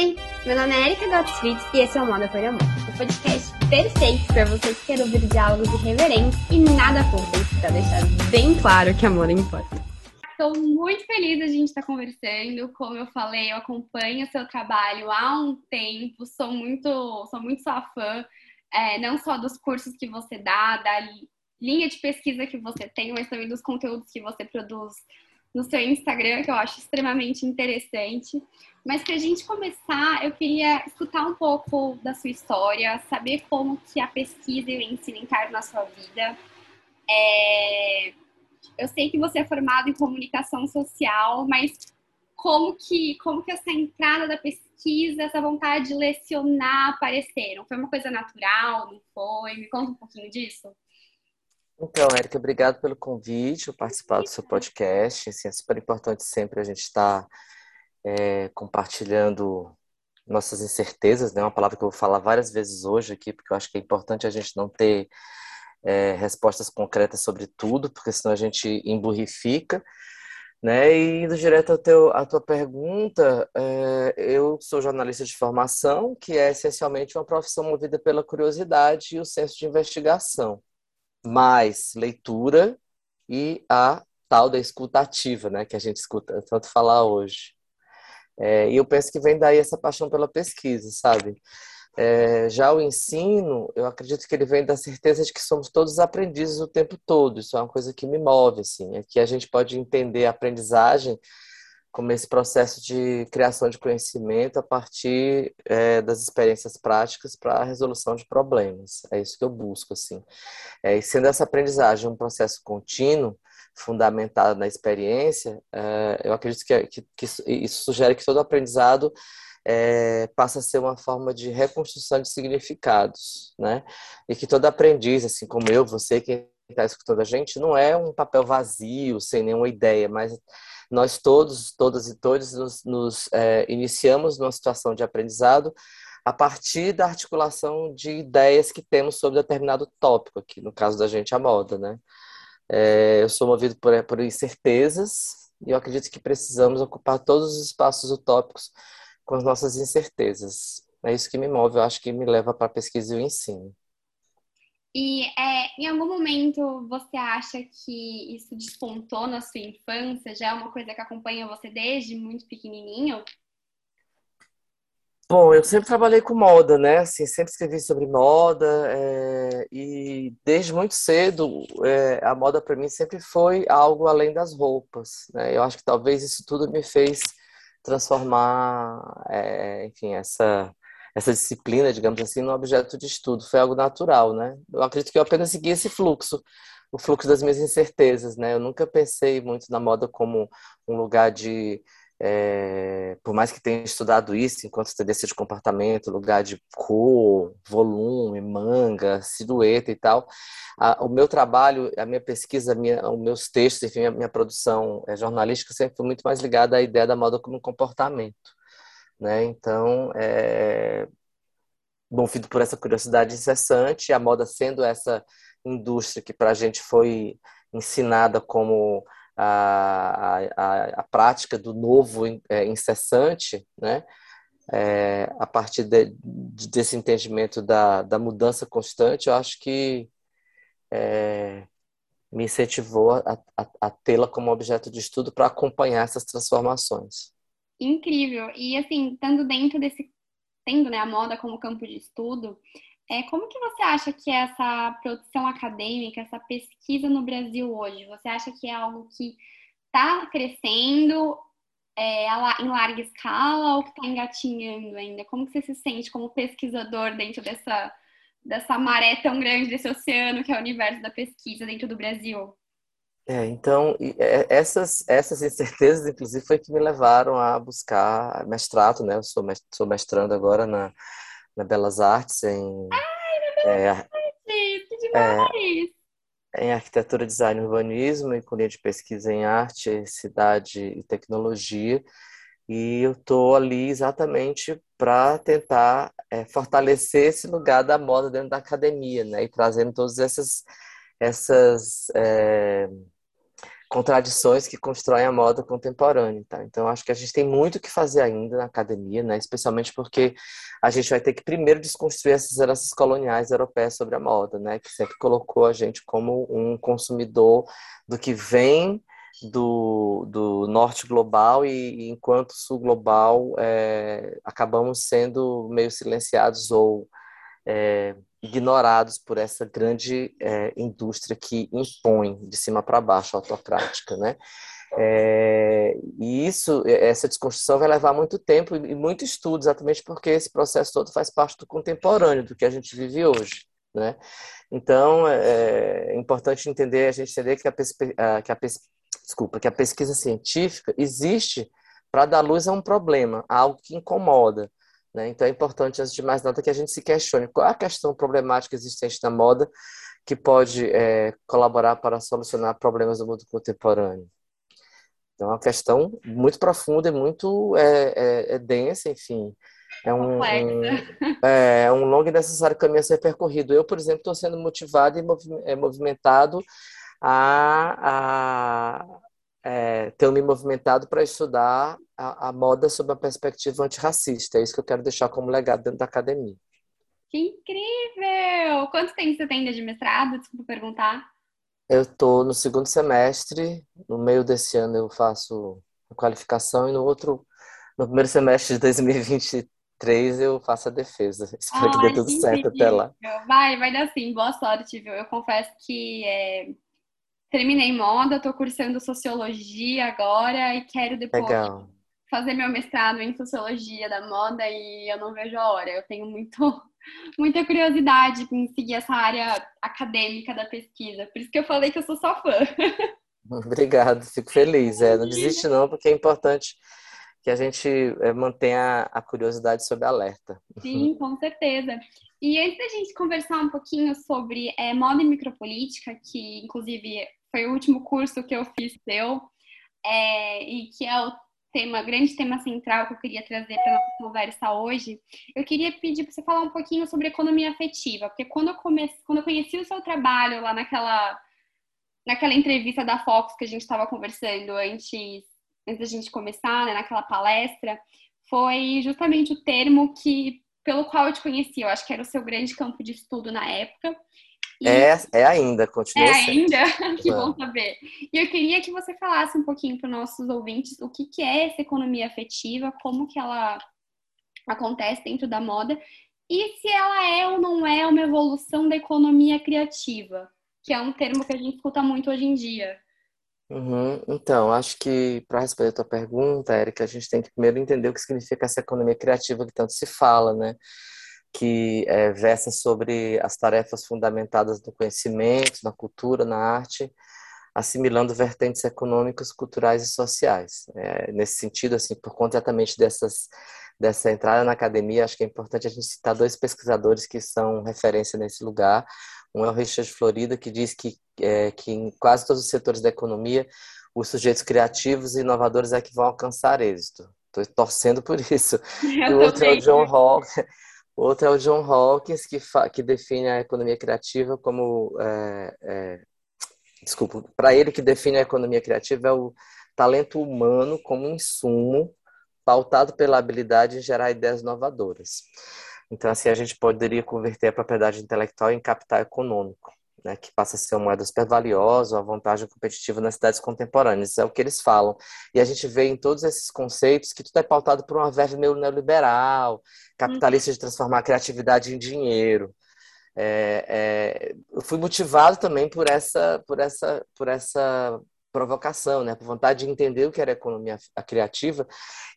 Oi, meu nome é Erika Gottfried e esse é o Moda por Amor, o podcast perfeito para você que quer ouvir diálogos irreverentes e nada fúteis, para deixar bem claro que amor importa. Estou muito feliz de a gente estar tá conversando. Como eu falei, eu acompanho o seu trabalho há um tempo, sou muito, sou muito sua fã, é, não só dos cursos que você dá, da linha de pesquisa que você tem, mas também dos conteúdos que você produz no seu Instagram, que eu acho extremamente interessante. Mas para a gente começar, eu queria escutar um pouco da sua história, saber como que a pesquisa e o ensino entraram na sua vida. É... Eu sei que você é formado em comunicação social, mas como que, como que essa entrada da pesquisa, essa vontade de lecionar apareceram? Foi uma coisa natural, não foi? Me conta um pouquinho disso. Então, Érica, obrigado pelo convite, por participar do seu podcast. Assim, é super importante sempre a gente estar é, compartilhando nossas incertezas, né? Uma palavra que eu vou falar várias vezes hoje aqui, porque eu acho que é importante a gente não ter é, respostas concretas sobre tudo, porque senão a gente emburrifica. Né? E indo direto à tua pergunta, é, eu sou jornalista de formação, que é essencialmente uma profissão movida pela curiosidade e o senso de investigação mais leitura e a tal da escutativa, né, que a gente escuta tanto falar hoje. É, e eu penso que vem daí essa paixão pela pesquisa, sabe? É, já o ensino, eu acredito que ele vem da certeza de que somos todos aprendizes o tempo todo. Isso é uma coisa que me move, assim, é que a gente pode entender a aprendizagem como esse processo de criação de conhecimento a partir é, das experiências práticas para a resolução de problemas. É isso que eu busco, assim. É, e sendo essa aprendizagem um processo contínuo, fundamentado na experiência, é, eu acredito que, que, que, isso sugere que todo aprendizado é, passa a ser uma forma de reconstrução de significados, né? E que todo aprendiz, assim como eu, você que está escutando a gente, não é um papel vazio, sem nenhuma ideia, mas nós todos, todas e todos, nos, nos é, iniciamos numa situação de aprendizado a partir da articulação de ideias que temos sobre determinado tópico, aqui no caso da gente, a moda, né? É, eu sou movido por, por incertezas e eu acredito que precisamos ocupar todos os espaços utópicos com as nossas incertezas. É isso que me move, eu acho que me leva para a pesquisa e o ensino. E é, em algum momento você acha que isso despontou na sua infância? Já é uma coisa que acompanha você desde muito pequenininho? Bom, eu sempre trabalhei com moda, né? Assim, sempre escrevi sobre moda é, e desde muito cedo é, a moda para mim sempre foi algo além das roupas, né? Eu acho que talvez isso tudo me fez transformar, é, enfim, essa essa disciplina, digamos assim, num objeto de estudo. Foi algo natural, né? Eu acredito que eu apenas segui esse fluxo, o fluxo das minhas incertezas, né? Eu nunca pensei muito na moda como um lugar de é, por mais que tenha estudado isso enquanto tendência de comportamento, lugar de cor, volume, manga, silhueta e tal, a, o meu trabalho, a minha pesquisa, minha, os meus textos, enfim, a minha produção é, jornalística sempre foi muito mais ligada à ideia da moda como comportamento. Né? Então, é, movido por essa curiosidade incessante, a moda sendo essa indústria que para a gente foi ensinada como a, a, a prática do novo é, incessante, né? É, a partir de, desse entendimento da, da mudança constante, eu acho que é, me incentivou a, a, a tê-la como objeto de estudo para acompanhar essas transformações incrível. E assim, estando dentro desse, tendo né, a moda como campo de estudo, é, como que você acha que é essa produção acadêmica, essa pesquisa no Brasil hoje, você acha que é algo que está crescendo é, em larga escala ou que está engatinhando ainda? Como que você se sente como pesquisador dentro dessa, dessa maré tão grande, desse oceano que é o universo da pesquisa dentro do Brasil? É, então, é, essas, essas incertezas, inclusive, foi que me levaram a buscar mestrado, né? Eu sou, sou mestrando agora na, na Belas Artes, em... Ai, na Belas Artes! Que demais! É, em Arquitetura, Design e Urbanismo e com linha de pesquisa em Arte, Cidade e Tecnologia. E eu estou ali exatamente para tentar é, fortalecer esse lugar da moda dentro da academia, né? E trazendo todas essas essas é, contradições que constroem a moda contemporânea. Tá? Então, acho que a gente tem muito que fazer ainda na academia, né? especialmente porque a gente vai ter que primeiro desconstruir essas heranças coloniais europeias sobre a moda, né? que sempre colocou a gente como um consumidor do que vem do, do norte global e, e enquanto sul global é, acabamos sendo meio silenciados ou é, ignorados por essa grande é, indústria que impõe de cima para baixo autocrática, né? É, e isso, essa desconstrução vai levar muito tempo e muito estudo, exatamente porque esse processo todo faz parte do contemporâneo, do que a gente vive hoje, né? Então, é, é importante entender, a gente entender que a, que a, desculpa, que a pesquisa científica existe para dar luz a um problema, a algo que incomoda, né? Então é importante, antes de mais nada, que a gente se questione qual é a questão problemática existente na moda que pode é, colaborar para solucionar problemas do mundo contemporâneo. Então é uma questão muito profunda e muito é, é, é densa, enfim. É um, um, é, é um longo e necessário caminho a ser percorrido. Eu, por exemplo, estou sendo motivado e é, movimentado a, a é, tenho me movimentado para estudar a, a, moda sob uma perspectiva antirracista. É isso que eu quero deixar como legado dentro da academia. Que incrível! Quanto tempo você tem de mestrado? Desculpa perguntar. Eu estou no segundo semestre. No meio desse ano eu faço a qualificação e no outro, no primeiro semestre de 2023 eu faço a defesa. Espero ah, que dê tudo certo até lá. Vai, vai dar sim. Boa sorte, viu? Eu confesso que é terminei moda, estou cursando sociologia agora e quero depois Legal. fazer meu mestrado em sociologia da moda e eu não vejo a hora. Eu tenho muito, muita curiosidade em seguir essa área acadêmica da pesquisa. Por isso que eu falei que eu sou só fã. Obrigado, fico feliz. É, não desiste não, porque é importante que a gente é, mantenha a curiosidade sob alerta. Sim, com certeza. E antes da gente conversar um pouquinho sobre é, moda e micropolítica, que inclusive foi o último curso que eu fiz seu, é, e que é o tema, grande tema central que eu queria trazer para nossa conversa hoje, eu queria pedir para você falar um pouquinho sobre economia afetiva, porque quando eu, comece, quando eu conheci o seu trabalho lá naquela, naquela entrevista da Fox que a gente estava conversando antes, antes da gente começar, né, naquela palestra, foi justamente o termo que pelo qual eu te conheci. Eu acho que era o seu grande campo de estudo na época. É, é ainda, continua É ainda? que bom saber. E eu queria que você falasse um pouquinho para os nossos ouvintes o que, que é essa economia afetiva, como que ela acontece dentro da moda e se ela é ou não é uma evolução da economia criativa, que é um termo que a gente escuta muito hoje em dia. Uhum. Então, acho que para responder a tua pergunta, Érica, a gente tem que primeiro entender o que significa essa economia criativa que tanto se fala, né? Que é, versa sobre as tarefas fundamentadas no conhecimento, na cultura, na arte, assimilando vertentes econômicas, culturais e sociais. É, nesse sentido, assim, por conta exatamente dessas dessa entrada na academia, acho que é importante a gente citar dois pesquisadores que são referência nesse lugar. Um é o Richard Florida, que diz que, é, que em quase todos os setores da economia, os sujeitos criativos e inovadores é que vão alcançar êxito. Estou torcendo por isso. e o outro é o John Hall, Outro é o John Hawkins, que, que define a economia criativa como. É, é, desculpa, para ele, que define a economia criativa é o talento humano como insumo pautado pela habilidade em gerar ideias inovadoras. Então, assim, a gente poderia converter a propriedade intelectual em capital econômico né, que passa a ser uma moeda super valiosa, uma vantagem competitiva nas cidades contemporâneas. É o que eles falam. E a gente vê em todos esses conceitos que tudo é pautado por uma verve meio neoliberal, capitalista de transformar a criatividade em dinheiro. É, é, eu fui motivado também por essa, por essa, por essa provocação, né, por vontade de entender o que era a economia criativa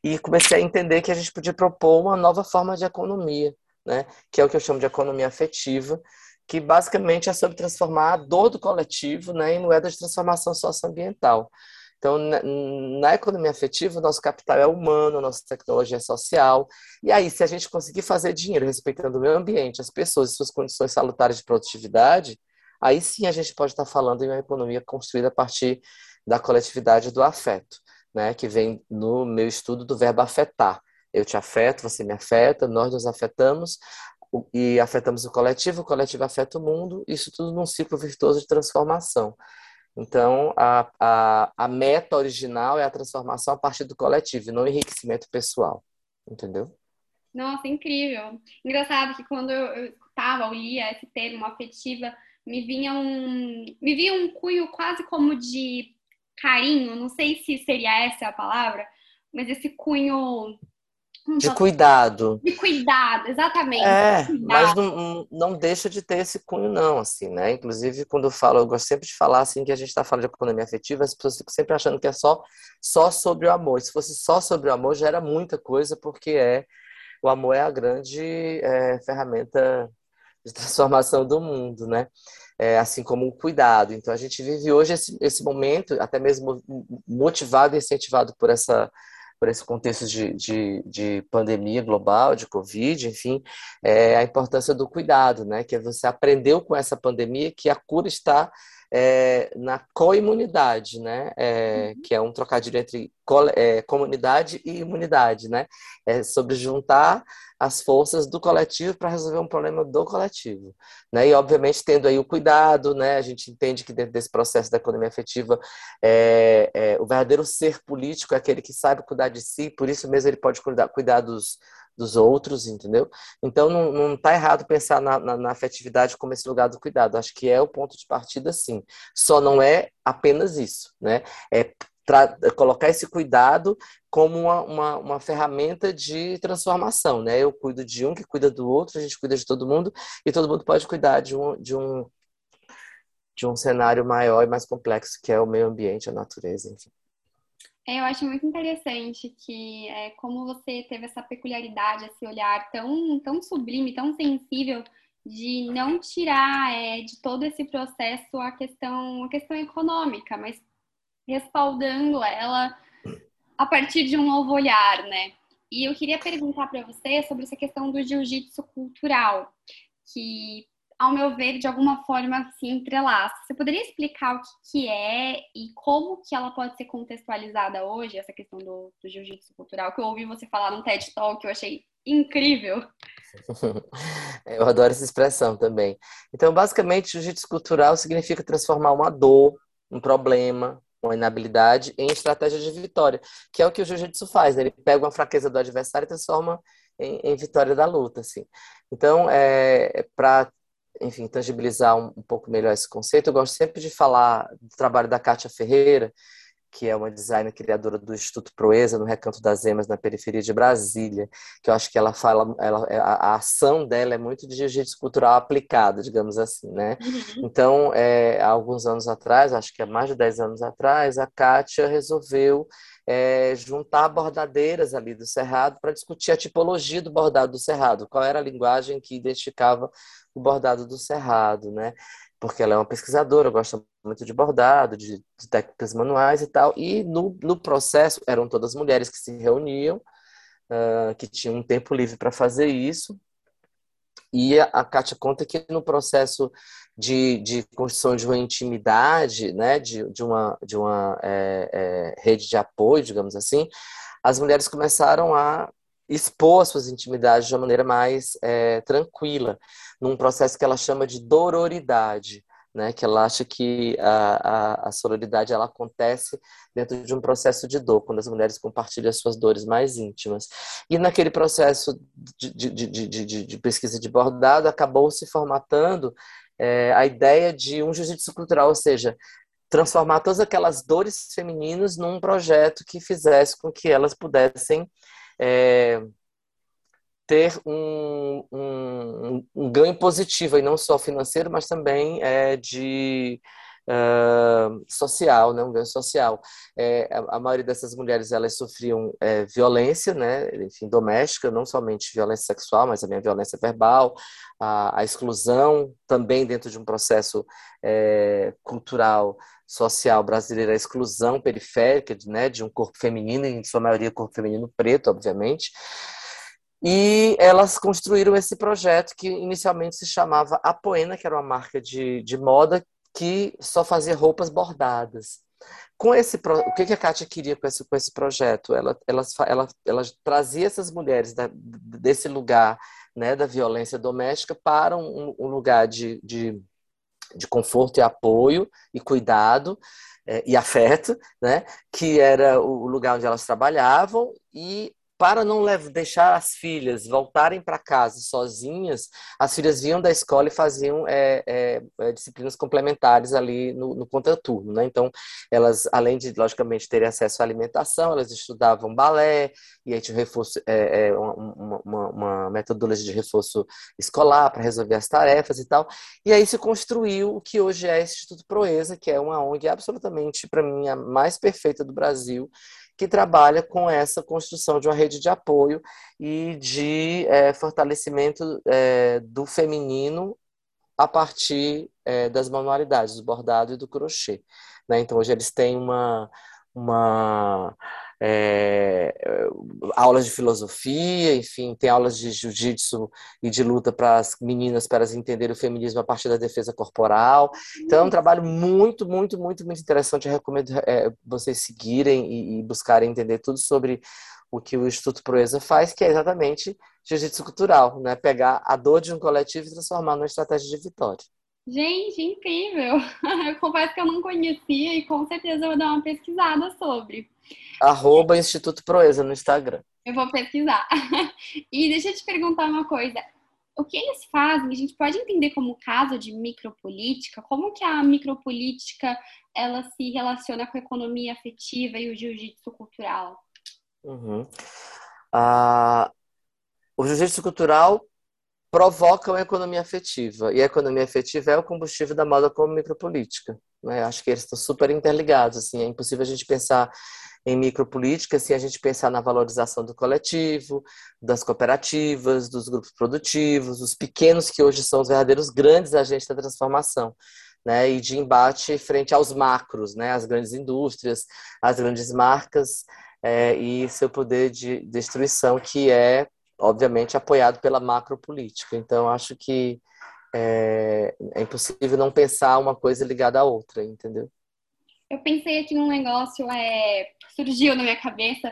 e comecei a entender que a gente podia propor uma nova forma de economia, né, que é o que eu chamo de economia afetiva, que basicamente é sobre transformar a dor do coletivo né, em moeda de transformação socioambiental. Então, na, economia afetiva, o nosso capital é humano, a nossa tecnologia é social. E aí, se a gente conseguir fazer dinheiro respeitando o meio ambiente, as pessoas e suas condições salutares de produtividade, aí sim a gente pode estar falando em uma economia construída a partir da coletividade do afeto, né? que vem no meu estudo do verbo afetar. Eu te afeto, você me afeta, nós nos afetamos, e afetamos o coletivo, o coletivo afeta o mundo, isso tudo num ciclo virtuoso de transformação. Então, a, a, a meta original é a transformação a partir do coletivo, não enriquecimento pessoal, entendeu? Nossa, incrível. Engraçado que quando eu escutava ou lia esse termo afetiva, me vinha um, me vinha um cunho quase como de carinho, não sei se seria essa a palavra, mas esse cunho de cuidado. De cuidado, exatamente. É, cuidado. mas não, não deixa de ter esse cunho, não, assim, né? Inclusive, quando eu falo, eu gosto sempre de falar assim que a gente está falando de economia afetiva, as pessoas ficam sempre achando que é só, só sobre o amor. Se fosse só sobre o amor, já era muita coisa, porque é o amor é a grande é, ferramenta de transformação do mundo, né? É, assim como o cuidado. Então, a gente vive hoje esse, esse momento, até mesmo motivado e incentivado por essa por esse contexto de, de, de, pandemia global, de Covid, enfim, é a importância do cuidado, né? Que você aprendeu com essa pandemia que a cura está é, na coimunidade, né? É, uhum. Que é um trocadilho entre co é, comunidade e imunidade, né? É sobre juntar as forças do coletivo para resolver um problema do coletivo, né? E obviamente tendo aí o cuidado, né? A gente entende que dentro desse processo da economia afetiva, é, é, o verdadeiro ser político é aquele que sabe cuidar de si, por isso mesmo ele pode cuidar, cuidar dos dos outros, entendeu? Então não, não tá errado pensar na, na, na, afetividade como esse lugar do cuidado. Acho que é o ponto de partida, sim. Só não é apenas isso, né? É colocar esse cuidado como uma, uma, uma, ferramenta de transformação, né? Eu cuido de um que cuida do outro, a gente cuida de todo mundo e todo mundo pode cuidar de um, de um, de um cenário maior e mais complexo que é o meio ambiente, a natureza, enfim. É, eu acho muito interessante que é, como você teve essa peculiaridade, esse olhar tão, tão sublime, tão sensível de não tirar é, de todo esse processo a questão, a questão econômica, mas respaldando ela a partir de um novo olhar, né? E eu queria perguntar para você sobre essa questão do jiu-jitsu cultural, que ao meu ver, de alguma forma se entrelaça. Você poderia explicar o que, que é e como que ela pode ser contextualizada hoje, essa questão do, do jiu-jitsu cultural, que eu ouvi você falar no TED Talk, que eu achei incrível. Eu adoro essa expressão também. Então, basicamente, jiu-jitsu cultural significa transformar uma dor, um problema, uma inabilidade em estratégia de vitória, que é o que o jiu-jitsu faz. Né? Ele pega uma fraqueza do adversário e transforma em, em vitória da luta, assim. Então, é, para enfim, tangibilizar um, um, pouco melhor esse conceito, eu gosto sempre de falar do trabalho da Kátia Ferreira, que é uma designer criadora do Instituto Proeza, no Recanto das Emas, na periferia de Brasília, que eu acho que ela fala, ela, a, a ação dela é muito de jiu-jitsu cultural aplicado, digamos assim, né? Uhum. Então, é, há alguns anos atrás, acho que há mais de 10 anos atrás, a Kátia resolveu é, juntar bordadeiras ali do Cerrado para discutir a tipologia do bordado do Cerrado, qual era a linguagem que identificava o bordado do Cerrado, né? Porque ela é uma pesquisadora, gosta muito de bordado, de, de técnicas manuais e tal. E no, no processo, eram todas mulheres que se reuniam, uh, que tinham um tempo livre para fazer isso. E a, Kátia conta que no processo de, de construção de uma intimidade, né, de, de uma, de uma é, é, rede de apoio, digamos assim, as mulheres começaram a expor as suas intimidades de uma maneira mais é, tranquila, num processo que ela chama de dororidade, né, que ela acha que a, a, a sororidade ela acontece dentro de um processo de dor, quando as mulheres compartilham as suas dores mais íntimas. E naquele processo de, de, de, de, pesquisa de bordado, acabou se formatando é, a ideia de um jiu-jitsu cultural, ou seja, transformar todas aquelas dores femininas num projeto que fizesse com que elas pudessem é, ter um, um, um, ganho positivo, e não só financeiro, mas também é, de uh, social, né, um ganho social. É, a, a, maioria dessas mulheres elas sofriam é, violência, né, enfim, doméstica, não somente violência sexual, mas também a violência verbal, a, a exclusão, também dentro de um processo é, cultural social brasileira, a exclusão periférica né, de um corpo feminino, em sua maioria corpo feminino preto, obviamente. E elas construíram esse projeto que inicialmente se chamava Apoena, que era uma marca de, de moda que só fazia roupas bordadas. Com esse, o que, a Kátia queria com esse, com esse projeto? Ela, ela, ela, ela trazia essas mulheres da, desse lugar né, da violência doméstica para um, um lugar de, de de conforto e apoio e cuidado é, e afeto, né? Que era o lugar onde elas trabalhavam e para não deixar as filhas voltarem para casa sozinhas, as filhas vinham da escola e faziam é, é, disciplinas complementares ali no, no contraturno. Né? Então, elas, além de, logicamente, terem acesso à alimentação, elas estudavam balé, e aí tinha um reforço, é, uma, uma, uma, metodologia de reforço escolar para resolver as tarefas e tal. E aí se construiu o que hoje é o Instituto Proeza, que é uma ONG absolutamente, para mim, a mais perfeita do Brasil, que trabalha com essa construção de uma rede de apoio e de é, fortalecimento é, do feminino a partir é, das manualidades, do bordado e do crochê. Né? Então, hoje eles têm uma, uma é, aulas de filosofia, enfim, tem aulas de jiu-jitsu e de luta para as meninas, para elas entenderem o feminismo a partir da defesa corporal. Então, é um trabalho muito, muito, muito, muito interessante. Eu recomendo é, vocês seguirem e, e buscarem entender tudo sobre o que o Instituto Proeza faz, que é exatamente jiu-jitsu cultural, né? Pegar a dor de um coletivo e transformar numa estratégia de vitória. Gente, incrível! Eu confesso que eu não conhecia e com certeza eu vou dar uma pesquisada sobre. Arroba Instituto Proeza no Instagram. Eu vou pesquisar. E deixa eu te perguntar uma coisa. O que eles fazem, a gente pode entender como caso de micropolítica? Como que a micropolítica ela se relaciona com a economia afetiva e o jiu-jitsu cultural? Uhum. Ah, o jiu-jitsu cultural provocam a economia afetiva. E a economia afetiva é o combustível da moda como micropolítica. Né? Acho que eles estão super interligados. Assim, é impossível a gente pensar em micropolítica se a gente pensar na valorização do coletivo, das cooperativas, dos grupos produtivos, os pequenos que hoje são os verdadeiros grandes agentes da transformação. Né, e de embate frente aos macros, né, as grandes indústrias, as grandes marcas é, e seu poder de destruição, que é obviamente apoiado pela macropolítica. Então, acho que é, é, impossível não pensar uma coisa ligada à outra, entendeu? Eu pensei aqui num negócio, é, surgiu na minha cabeça,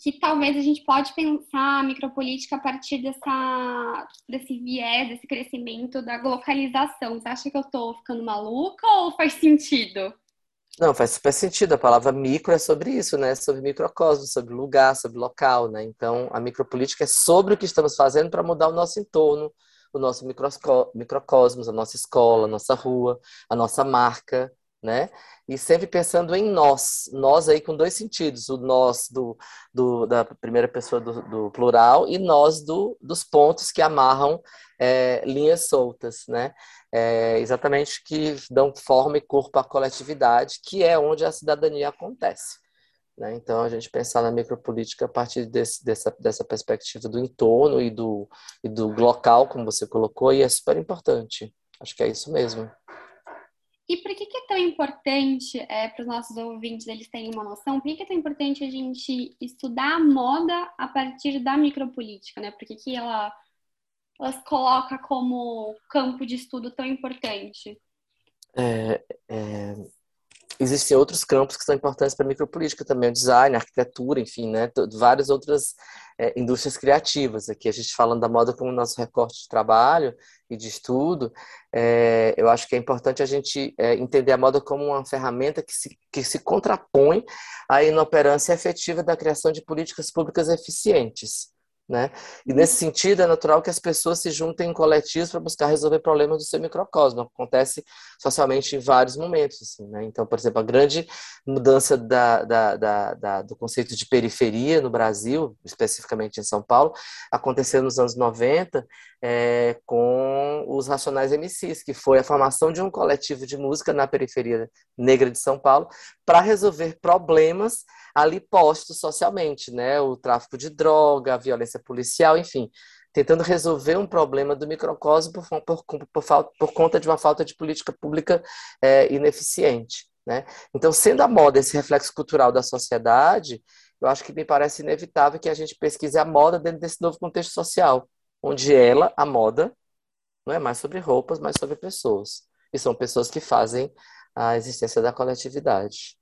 que talvez a gente pode pensar a micropolítica a partir dessa, desse viés, desse crescimento da localização. Você acha que eu estou ficando maluca ou faz sentido? Não, faz super sentido. A palavra micro é sobre isso, né? Sobre microcosmo, sobre lugar, sobre local, né? Então, a micropolítica é sobre o que estamos fazendo para mudar o nosso entorno, o nosso microcosmos, a nossa escola, a nossa rua, a nossa marca, né? E sempre pensando em nós, nós aí com dois sentidos, o nós do, do da primeira pessoa do, do plural e nós do, dos pontos que amarram é, linhas soltas, né? É, exatamente que dão forma e corpo à coletividade, que é onde a cidadania acontece. Né? Então, a gente pensar na micropolítica a partir desse, dessa, dessa perspectiva do entorno e do, e do local, como você colocou, e é super importante. Acho que é isso mesmo. E por que, que é importante é, para os nossos ouvintes eles terem uma noção? Por que, que, é tão importante a gente estudar a moda a partir da micropolítica, né? Por que, que ela, ela se coloca como campo de estudo tão importante? É, é, existem outros campos que são importantes para a micropolítica também, o design, a arquitetura, enfim, né? Várias outras é, indústrias criativas. Aqui a gente falando da moda como nosso recorte de trabalho e de estudo, é, eu acho que é importante a gente é, entender a moda como uma ferramenta que se, que se contrapõe à inoperância efetiva da criação de políticas públicas eficientes. Né? E nesse sentido, é natural que as pessoas se juntem em coletivos para buscar resolver problemas do seu microcosmo. Acontece socialmente em vários momentos. Assim, né? Então, por exemplo, a grande mudança da, da, da, do conceito de periferia no Brasil, especificamente em São Paulo, aconteceu nos anos 90 é, com os Racionais MCs, que foi a formação de um coletivo de música na periferia negra de São Paulo para resolver problemas ali postos socialmente, né? O tráfico de droga, a violência policial, enfim, tentando resolver um problema do microcosmo por, por, por, por conta de uma falta de política pública é, ineficiente. Né? Então, sendo a moda esse reflexo cultural da sociedade, eu acho que me parece inevitável que a gente pesquise a moda dentro desse novo contexto social, onde ela, a moda, não é mais sobre roupas, mas sobre pessoas. E são pessoas que fazem a existência da coletividade.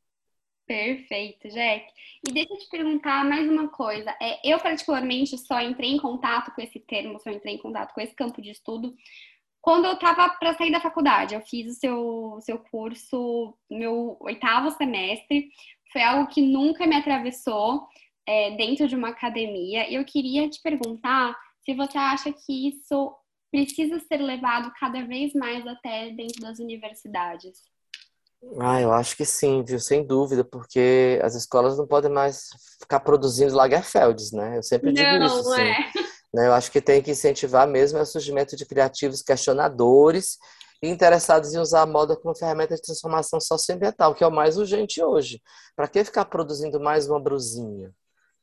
Perfeito, Jack. E deixa eu te perguntar mais uma coisa. É, eu, particularmente, só entrei em contato com esse termo, só entrei em contato com esse campo de estudo quando eu estava para sair da faculdade, eu fiz o seu, seu curso, meu oitavo semestre, foi algo que nunca me atravessou é, dentro de uma academia. E eu queria te perguntar se você acha que isso precisa ser levado cada vez mais até dentro das universidades. Ah, eu acho que sim, viu? Sem dúvida, porque as escolas não podem mais ficar produzindo Lagerfelds, né? Eu sempre digo não, isso. Não, assim. é. Né? Eu acho que tem que incentivar mesmo o surgimento de criativos questionadores e interessados em usar a moda como ferramenta de transformação socioambiental, que é o mais urgente hoje. Para que ficar produzindo mais uma brusinha?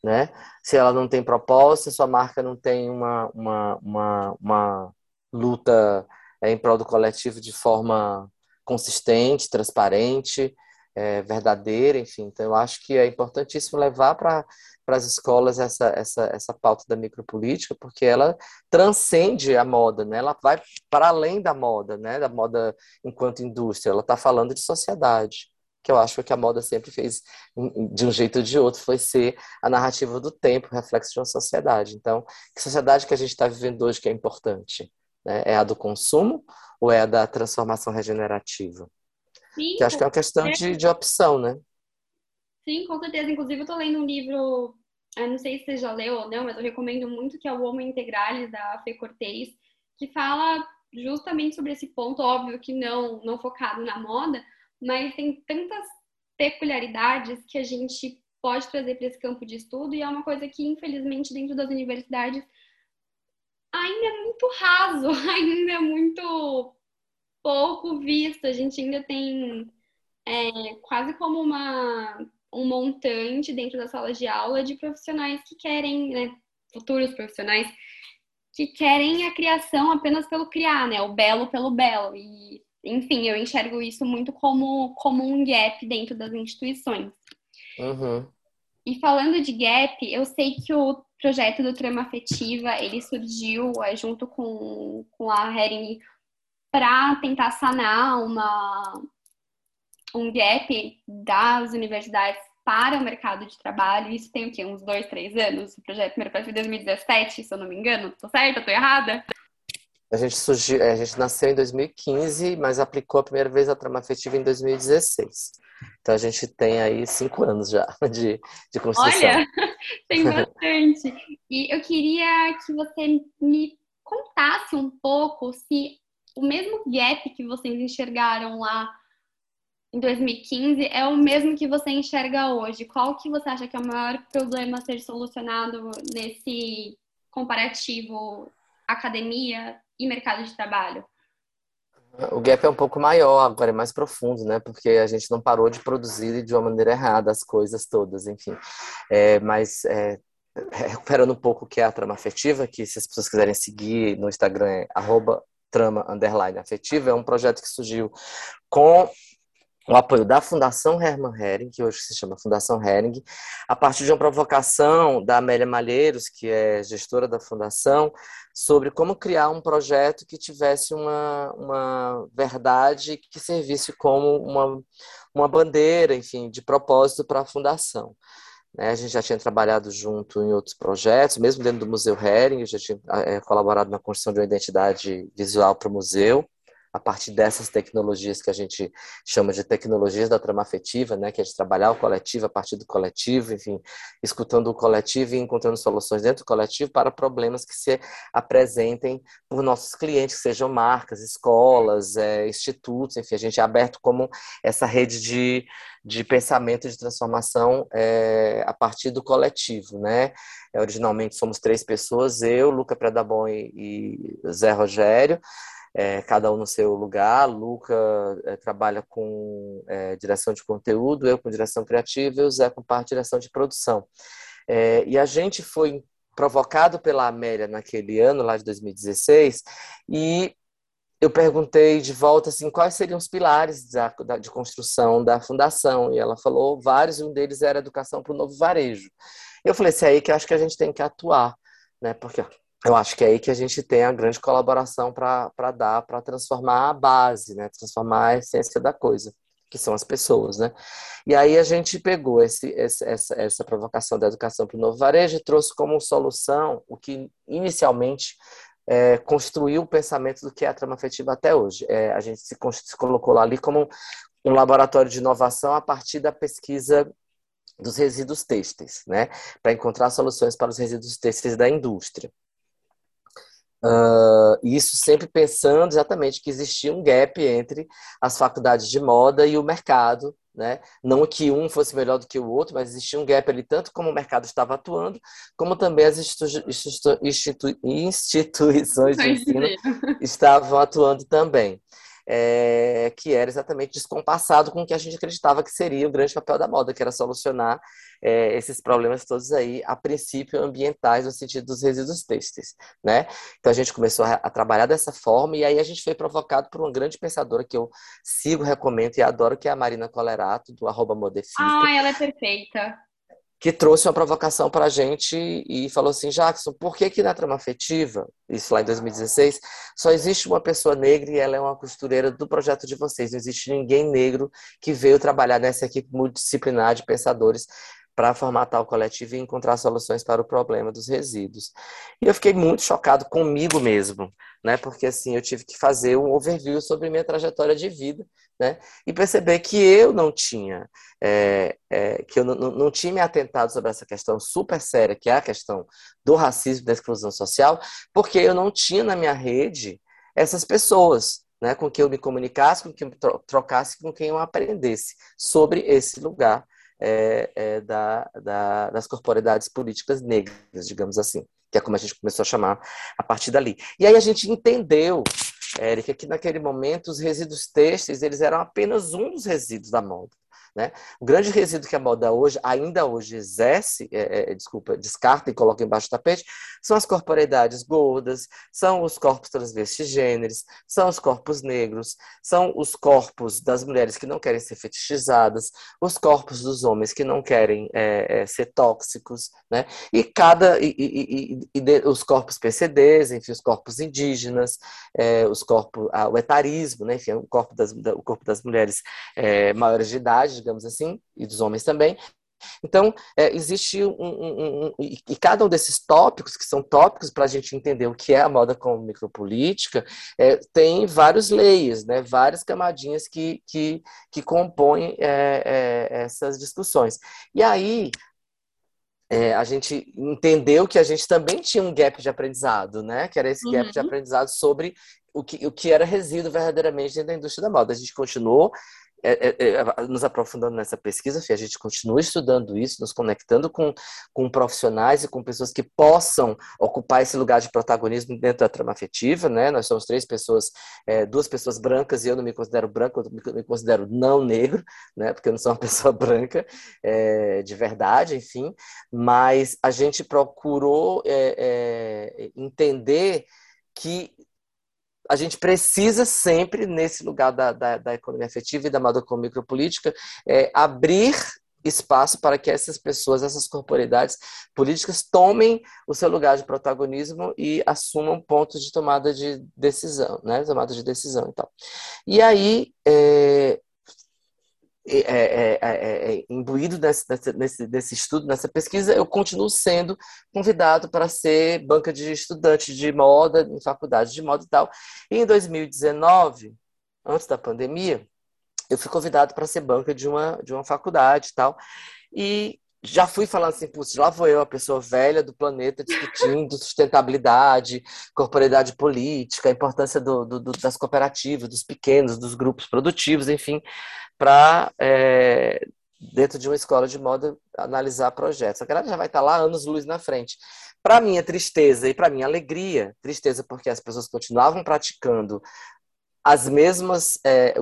Né? Se ela não tem propósito, se sua marca não tem uma, uma, uma, uma luta é, em prol do coletivo de forma consistente, transparente, é, verdadeira, enfim. Então, eu acho que é importantíssimo levar para para as escolas essa, essa, essa pauta da micropolítica, porque ela transcende a moda, né? ela vai para além da moda, né? da moda enquanto indústria, ela está falando de sociedade, que eu acho que a moda sempre fez, de um jeito ou de outro, foi ser a narrativa do tempo, reflexo de uma sociedade. Então, que sociedade que a gente está vivendo hoje que é importante? Né? É a do consumo ou é a da transformação regenerativa? Sim, que acho que é uma questão de, de opção, né? Sim, com certeza. Inclusive, eu estou lendo um livro, não sei se você já leu ou não, mas eu recomendo muito, que é o Homo Integralis, da Fê Cortez, que fala justamente sobre esse ponto, óbvio que não, não focado na moda, mas tem tantas peculiaridades que a gente pode trazer para esse campo de estudo e é uma coisa que, infelizmente, dentro das universidades ainda é muito raso, ainda é muito pouco visto. A gente ainda tem é, quase como uma, um montante dentro das salas de aula de profissionais que querem, né, futuros profissionais, que querem a criação apenas pelo criar, né, o belo pelo belo. E, enfim, eu enxergo isso muito como, como um gap dentro das instituições. Uhum. E falando de gap, eu sei que o projeto do Trama Afetiva, ele surgiu é, junto com, com a Hering para tentar sanar uma, um gap das universidades para o mercado de trabalho. Isso tem o quê? Uns dois, três anos? O projeto primeiro foi em 2017, se eu não me engano. Tô certa? Tô errada? A gente, surgiu, a gente nasceu em 2015, mas aplicou a primeira vez a trama afetiva em 2016. Então a gente tem aí cinco anos já de, de construção. Olha, tem bastante. e eu queria que você me contasse um pouco se o mesmo gap que vocês enxergaram lá em 2015 é o mesmo que você enxerga hoje. Qual que você acha que é o maior problema a ser solucionado nesse comparativo academia e mercado de trabalho? O gap é um pouco maior, agora é mais profundo, né? Porque a gente não parou de produzir de uma maneira errada as coisas todas, enfim. É, mas é, recuperando um pouco o que é a trama afetiva, que se as pessoas quiserem seguir no Instagram é trama afetiva, é um projeto que surgiu com o apoio da Fundação Hermann Hering, que hoje se chama Fundação Hering, a partir de uma provocação da Amélia Malheiros, que é gestora da fundação, sobre como criar um projeto que tivesse uma, uma verdade que servisse como uma, uma bandeira, enfim, de propósito para a fundação. Né, a gente já tinha trabalhado junto em outros projetos, mesmo dentro do Museu Hering, eu já tinha é, colaborado na construção de uma identidade visual para o museu a partir dessas tecnologias que a gente chama de tecnologias da trama afetiva, né, que é de trabalhar o coletivo a partir do coletivo, enfim, escutando o coletivo e encontrando soluções dentro do coletivo para problemas que se apresentem por nossos clientes, sejam marcas, escolas, é, institutos, enfim, a gente é aberto como essa rede de, de pensamento de transformação é, a partir do coletivo, né? É, originalmente somos três pessoas, eu, Luca Predabon e, e Zé Rogério, é, cada um no seu lugar. Luca é, trabalha com é, direção de conteúdo, eu com direção criativa e o Zé com parte de direção de produção. É, e a gente foi provocado pela Amélia naquele ano, lá de 2016, e eu perguntei de volta assim, quais seriam os pilares da, da, de construção da fundação, e ela falou vários, e um deles era educação para o novo varejo. Eu falei, é aí que eu acho que a gente tem que atuar, né? Porque eu acho que é aí que a gente tem a grande colaboração para dar, para transformar a base, né? transformar a essência da coisa, que são as pessoas. Né? E aí a gente pegou esse, esse, essa, essa provocação da educação para o novo varejo e trouxe como solução o que inicialmente é, construiu o pensamento do que é a trama afetiva até hoje. É, a gente se, se colocou lá ali como um laboratório de inovação a partir da pesquisa dos resíduos têxteis, né, para encontrar soluções para os resíduos têxteis da indústria. Uh, isso sempre pensando exatamente que existia um gap entre as faculdades de moda e o mercado, né? Não que um fosse melhor do que o outro, mas existia um gap ali, tanto como o mercado estava atuando, como também as institu institu instituições de ensino estavam atuando também é, que era exatamente descompassado com o que a gente acreditava que seria o grande papel da moda, que era solucionar é, esses problemas todos aí, a princípio ambientais, no sentido dos resíduos têxteis, né? Então a gente começou a, a, trabalhar dessa forma e aí a gente foi provocado por uma grande pensadora que eu sigo, recomendo e adoro, que é a Marina Colerato, do arroba. Ah, ela é perfeita que trouxe uma provocação para a gente e falou assim, Jackson, por que que na trama afetiva, isso lá em 2016, só existe uma pessoa negra e ela é uma costureira do projeto de vocês, não existe ninguém negro que veio trabalhar nessa equipe multidisciplinar de pensadores para formatar o coletivo e encontrar soluções para o problema dos resíduos. E eu fiquei muito chocado comigo mesmo, né? Porque assim, eu tive que fazer um overview sobre minha trajetória de vida, né? E perceber que eu não tinha, é, é, que eu não, não tinha me atentado sobre essa questão super séria, que é a questão do racismo, da exclusão social, porque eu não tinha na minha rede essas pessoas, né? Com quem eu me comunicasse, com quem eu trocasse, com quem eu aprendesse sobre esse lugar é, é, da, da, das corporidades políticas negras, digamos assim, que é como a gente começou a chamar a partir dali. E aí a gente entendeu, Érica, que naquele momento os resíduos têxteis eles eram apenas um dos resíduos da moda. Né? O grande resíduo que a moda hoje, ainda hoje exerce, é, é, desculpa, descarta e coloca embaixo do tapete, são as corporeidades gordas, são os corpos transvestigêneros, são os corpos negros, são os corpos das mulheres que não querem ser fetichizadas, os corpos dos homens que não querem é, é ser tóxicos, né? E cada e, e, e, e os corpos PCDs, enfim, os corpos indígenas, é, os corpos, o etarismo, né? Enfim, o corpo das, o corpo das mulheres é, maiores de idade digamos assim, e dos homens também. Então, é, existe um, um, um, E cada um desses tópicos, que são tópicos para a gente entender o que é a moda como micropolítica, é, tem vários layers, né, várias camadinhas que, que, que compõem é, é essas discussões. E aí, é, a gente entendeu que a gente também tinha um gap de aprendizado, né? Que era esse gap uhum. de aprendizado sobre o que, o que era resíduo verdadeiramente dentro da indústria da moda. A gente continuou é, é, é, nos aprofundando nessa pesquisa, a gente continua estudando isso, nos conectando com, com profissionais e com pessoas que possam ocupar esse lugar de protagonismo dentro da trama afetiva, né? Nós somos três pessoas, é, duas pessoas brancas e eu não me considero branco, eu me considero não negro, né? Porque eu não sou uma pessoa branca é, de verdade, enfim. Mas a gente procurou é, entender que a gente precisa sempre, nesse lugar da, da, da economia afetiva e da moda com micropolítica, é, abrir espaço para que essas pessoas, essas corporidades políticas tomem o seu lugar de protagonismo e assumam pontos de tomada de decisão, né? Tomada de decisão e tal. E aí, é, é é, é, é, é, imbuído nesse, nesse, nesse estudo, nessa pesquisa, eu continuo sendo convidado para ser banca de estudante de moda em faculdade de moda e tal. E em 2019, antes da pandemia, eu fui convidado para ser banca de uma, de uma faculdade e tal. E já fui falando assim, putz, lá vou eu, a pessoa velha do planeta, discutindo sustentabilidade, corporidade política, a importância do, do, das cooperativas, dos pequenos, dos grupos produtivos, enfim para, é, dentro de uma escola de moda, analisar projetos. A galera já vai estar lá anos luz na frente. Para minha tristeza e para minha alegria, tristeza porque as pessoas continuavam praticando as mesmas, é,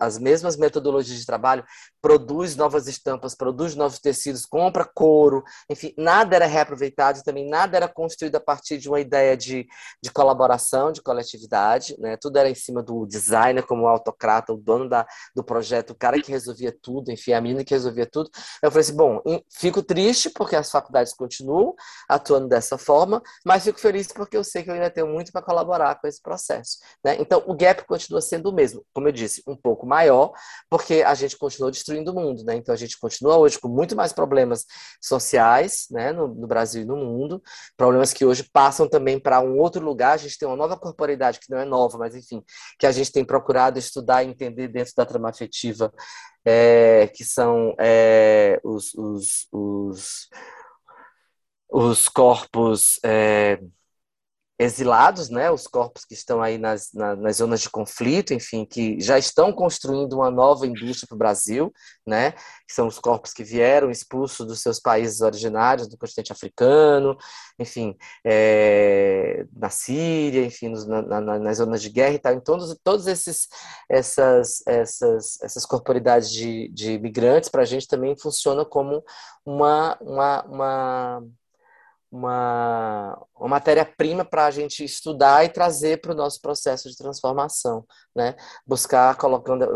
as mesmas metodologias de trabalho, produz novas estampas, produz novos tecidos, compra couro, enfim, nada era reaproveitado, também nada era construído a partir de uma ideia de, de colaboração, de coletividade, né? tudo era em cima do designer como autocrata, o dono da, do projeto, o cara que resolvia tudo, enfim, a menina que resolvia tudo. Eu falei assim, bom, fico triste porque as faculdades continuam atuando dessa forma, mas fico feliz porque eu sei que eu ainda tenho muito para colaborar com esse processo. Né? Então, o gap continua sendo o mesmo, como eu disse, um pouco maior, porque a gente continua destruindo o mundo, né? Então a gente continua hoje com muito mais problemas sociais, né, no, no Brasil e no mundo, problemas que hoje passam também para um outro lugar. A gente tem uma nova corporidade que não é nova, mas enfim, que a gente tem procurado estudar e entender dentro da trama afetiva, é, que são é, os, os, os, os corpos é, exilados, né, os corpos que estão aí nas, na, nas zonas de conflito, enfim, que já estão construindo uma nova indústria para o Brasil, né, que são os corpos que vieram expulsos dos seus países originários, do continente africano, enfim, é, na Síria, enfim, nos, na, na, nas zonas de guerra e tal, em todos, todos esses essas essas essas corporidades de, de imigrantes para a gente também funciona como uma, uma, uma uma, uma matéria-prima para a gente estudar e trazer para o nosso processo de transformação, né? Buscar colocando,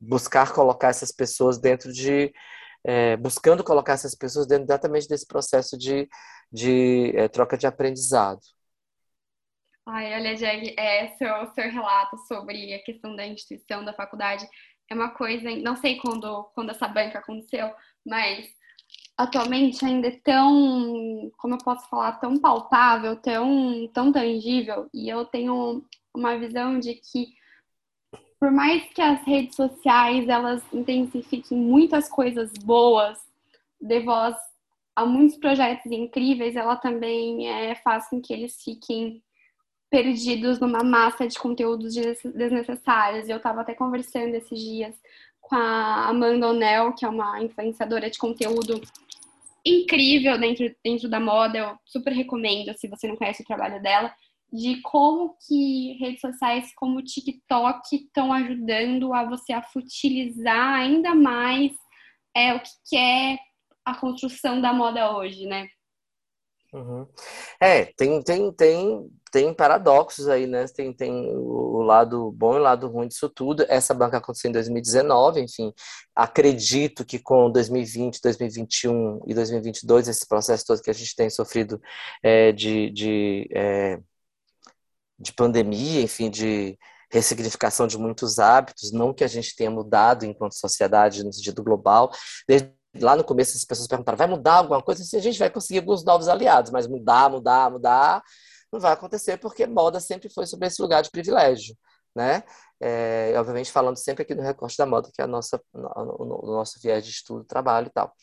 buscar colocar essas pessoas dentro de, é, buscando colocar essas pessoas dentro exatamente desse processo de, de é, troca de aprendizado. Ai, olha, Jeg, é, seu, seu relato sobre a questão da instituição, da faculdade, é uma coisa, não sei quando, quando essa banca aconteceu, mas atualmente ainda é tão, como eu posso falar, tão palpável, tão, tão tangível, e eu tenho uma visão de que por mais que as redes sociais elas intensifiquem muitas coisas boas, dê voz a muitos projetos incríveis, ela também é, faz com que eles fiquem perdidos numa massa de conteúdos desnecessários. Eu estava até conversando esses dias com a Amanda O'Neill, que é uma influenciadora de conteúdo incrível dentro, dentro da moda, eu super recomendo se você não conhece o trabalho dela, de como que redes sociais como o TikTok estão ajudando a você a futilizar ainda mais é, o que é a construção da moda hoje, né? Uhum. É, tem, tem, tem, tem paradoxos aí, né? Tem, tem o lado bom e o lado ruim disso tudo. Essa banca aconteceu em 2019, enfim. Acredito que com 2020, 2021 e 2022, esse processo todo que a gente tem sofrido é, de, de, é, de pandemia, enfim, de ressignificação de muitos hábitos, não que a gente tenha mudado enquanto sociedade no sentido global, desde lá no começo as pessoas perguntaram, vai mudar alguma coisa? Assim, a gente vai conseguir alguns novos aliados, mas mudar, mudar, mudar, não vai acontecer porque moda sempre foi sobre esse lugar de privilégio, né? É, obviamente falando sempre aqui no recorte da moda, que é a nossa, o, o nosso viés de estudo, trabalho e tal.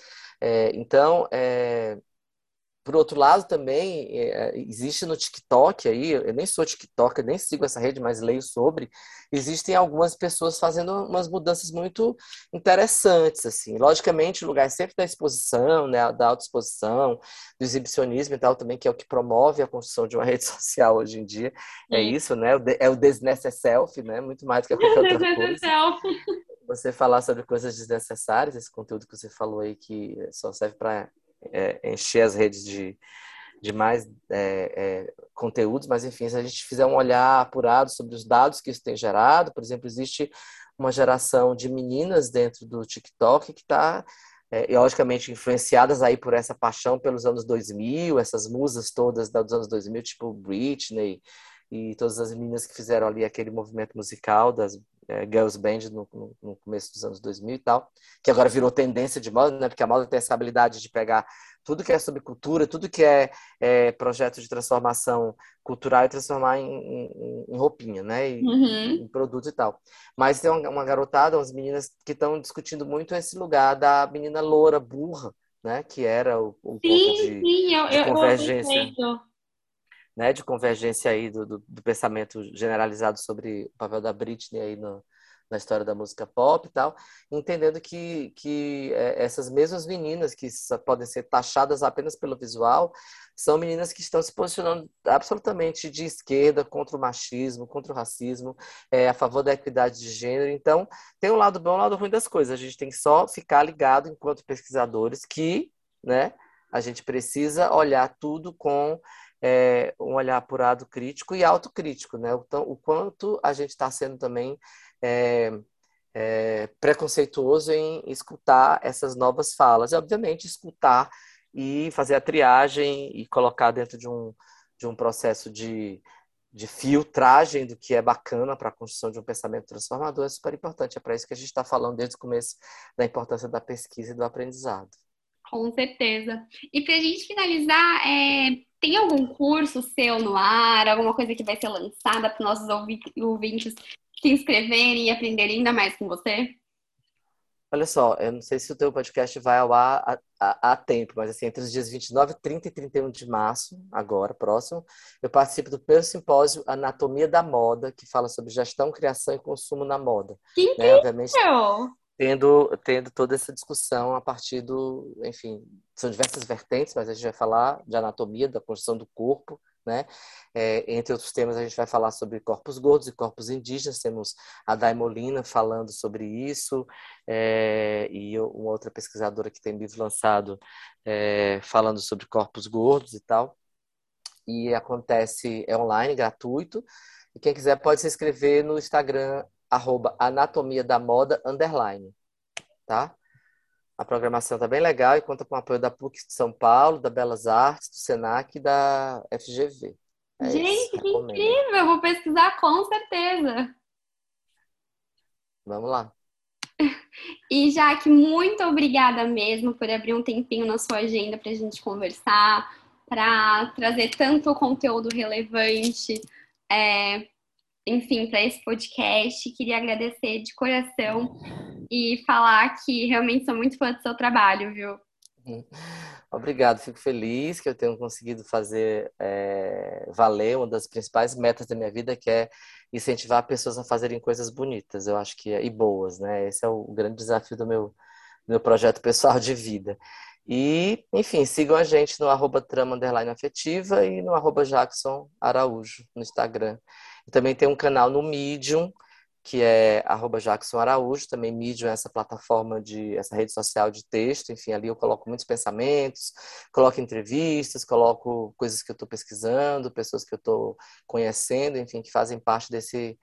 É, então, é, por outro lado, também, é, existe no TikTok aí, eu nem sou TikToker, nem sigo essa rede, mas leio sobre, existem algumas pessoas fazendo umas mudanças muito interessantes, assim. Logicamente, o lugar é sempre da exposição, né, da autoexposição, do exibicionismo e tal também, que é o que promove a construção de uma rede social hoje em dia. É isso, né? É o desnecesself, né? Muito mais do que qualquer outra coisa. Você falar sobre coisas desnecessárias, esse conteúdo que você falou aí que só serve para é, encher as redes de, de mais é, é, conteúdos, mas enfim, se a gente fizer um olhar apurado sobre os dados que isso tem gerado, por exemplo, existe uma geração de meninas dentro do TikTok que está, é, logicamente, influenciadas aí por essa paixão pelos anos 2000, essas musas todas dos anos 2000, tipo Britney e todas as meninas que fizeram ali aquele movimento musical das é, girls band no, no, começo dos anos 2000 e tal, que agora virou tendência de moda, né? Porque a moda tem essa habilidade de pegar tudo que é sobre cultura, tudo que é, é projeto de transformação cultural e transformar em, em, em roupinha, né? E, uhum. Em produto e tal. Mas tem uma, uma garotada, umas meninas que estão discutindo muito esse lugar da menina loura, burra, né? Que era o, o sim, ponto de, sim, eu, de convergência. Eu né, de convergência aí do, do, do, pensamento generalizado sobre o papel da Britney aí no, na história da música pop e tal, entendendo que, que é, essas mesmas meninas que podem ser taxadas apenas pelo visual são meninas que estão se posicionando absolutamente de esquerda contra o machismo, contra o racismo, é, a favor da equidade de gênero. Então, tem um lado bom e um lado ruim das coisas. A gente tem que só ficar ligado, enquanto pesquisadores, que né, a gente precisa olhar tudo com é, um olhar apurado crítico e autocrítico, né? Então, o quanto a gente está sendo também é, é, preconceituoso em escutar essas novas falas. E, obviamente, escutar e fazer a triagem e colocar dentro de um, de um processo de, de filtragem do que é bacana para a construção de um pensamento transformador é super importante. É para isso que a gente está falando desde o começo da importância da pesquisa e do aprendizado. Com certeza. E para a gente finalizar, é, tem algum curso seu no ar, alguma coisa que vai ser lançada para os nossos ouvintes se inscreverem e aprenderem ainda mais com você? Olha só, eu não sei se o teu podcast vai ao ar a, a, a, tempo, mas assim, entre os dias 29, 30 e 31 de março, agora, próximo, eu participo do primeiro simpósio Anatomia da Moda, que fala sobre gestão, criação e consumo na moda. Que né? Obviamente, tendo, tendo toda essa discussão a partir do, enfim, são diversas vertentes, mas a gente vai falar de anatomia, da construção do corpo, né? É, entre outros temas, a gente vai falar sobre corpos gordos e corpos indígenas. Temos a Daimolina falando sobre isso, é, e uma outra pesquisadora que tem livro lançado é, falando sobre corpos gordos e tal. E acontece, é online, gratuito. E quem quiser pode se inscrever no Instagram, arroba anatomia da moda, underline, tá? A programação está bem legal e conta com o apoio da PUC de São Paulo, da Belas Artes, do SENAC e da FGV. É Gente, isso, que incrível! Vou pesquisar com certeza. Vamos lá. E Jaque, muito obrigada mesmo por abrir um tempinho na sua agenda para a gente conversar, para trazer tanto conteúdo relevante, é, enfim, para esse podcast. Queria agradecer de coração e falar que realmente sou muito fã do seu trabalho, viu? Obrigado, fico feliz que eu tenha conseguido fazer é, valer uma das principais metas da minha vida, que é incentivar pessoas a fazerem coisas bonitas, eu acho que e boas, né? Esse é o grande desafio do meu, meu projeto pessoal de vida. E, enfim, sigam a gente no arroba trama afetiva e no arroba Jackson Araújo no Instagram. Também tem um canal no Medium, que é arroba Jackson Araújo, também Medium é essa plataforma de essa rede social de texto, enfim, ali eu coloco muitos pensamentos, coloco entrevistas, coloco coisas que eu estou pesquisando, pessoas que eu estou conhecendo, enfim, que fazem parte desse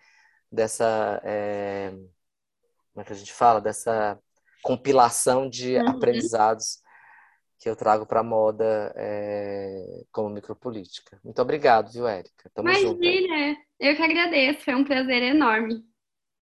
dessa é, como é que a gente fala dessa compilação de uhum. aprendizados que eu trago para a moda é, como micropolítica. Muito obrigado, viu, Érica? Tamo Imagina, junto, eu que agradeço, foi um prazer enorme.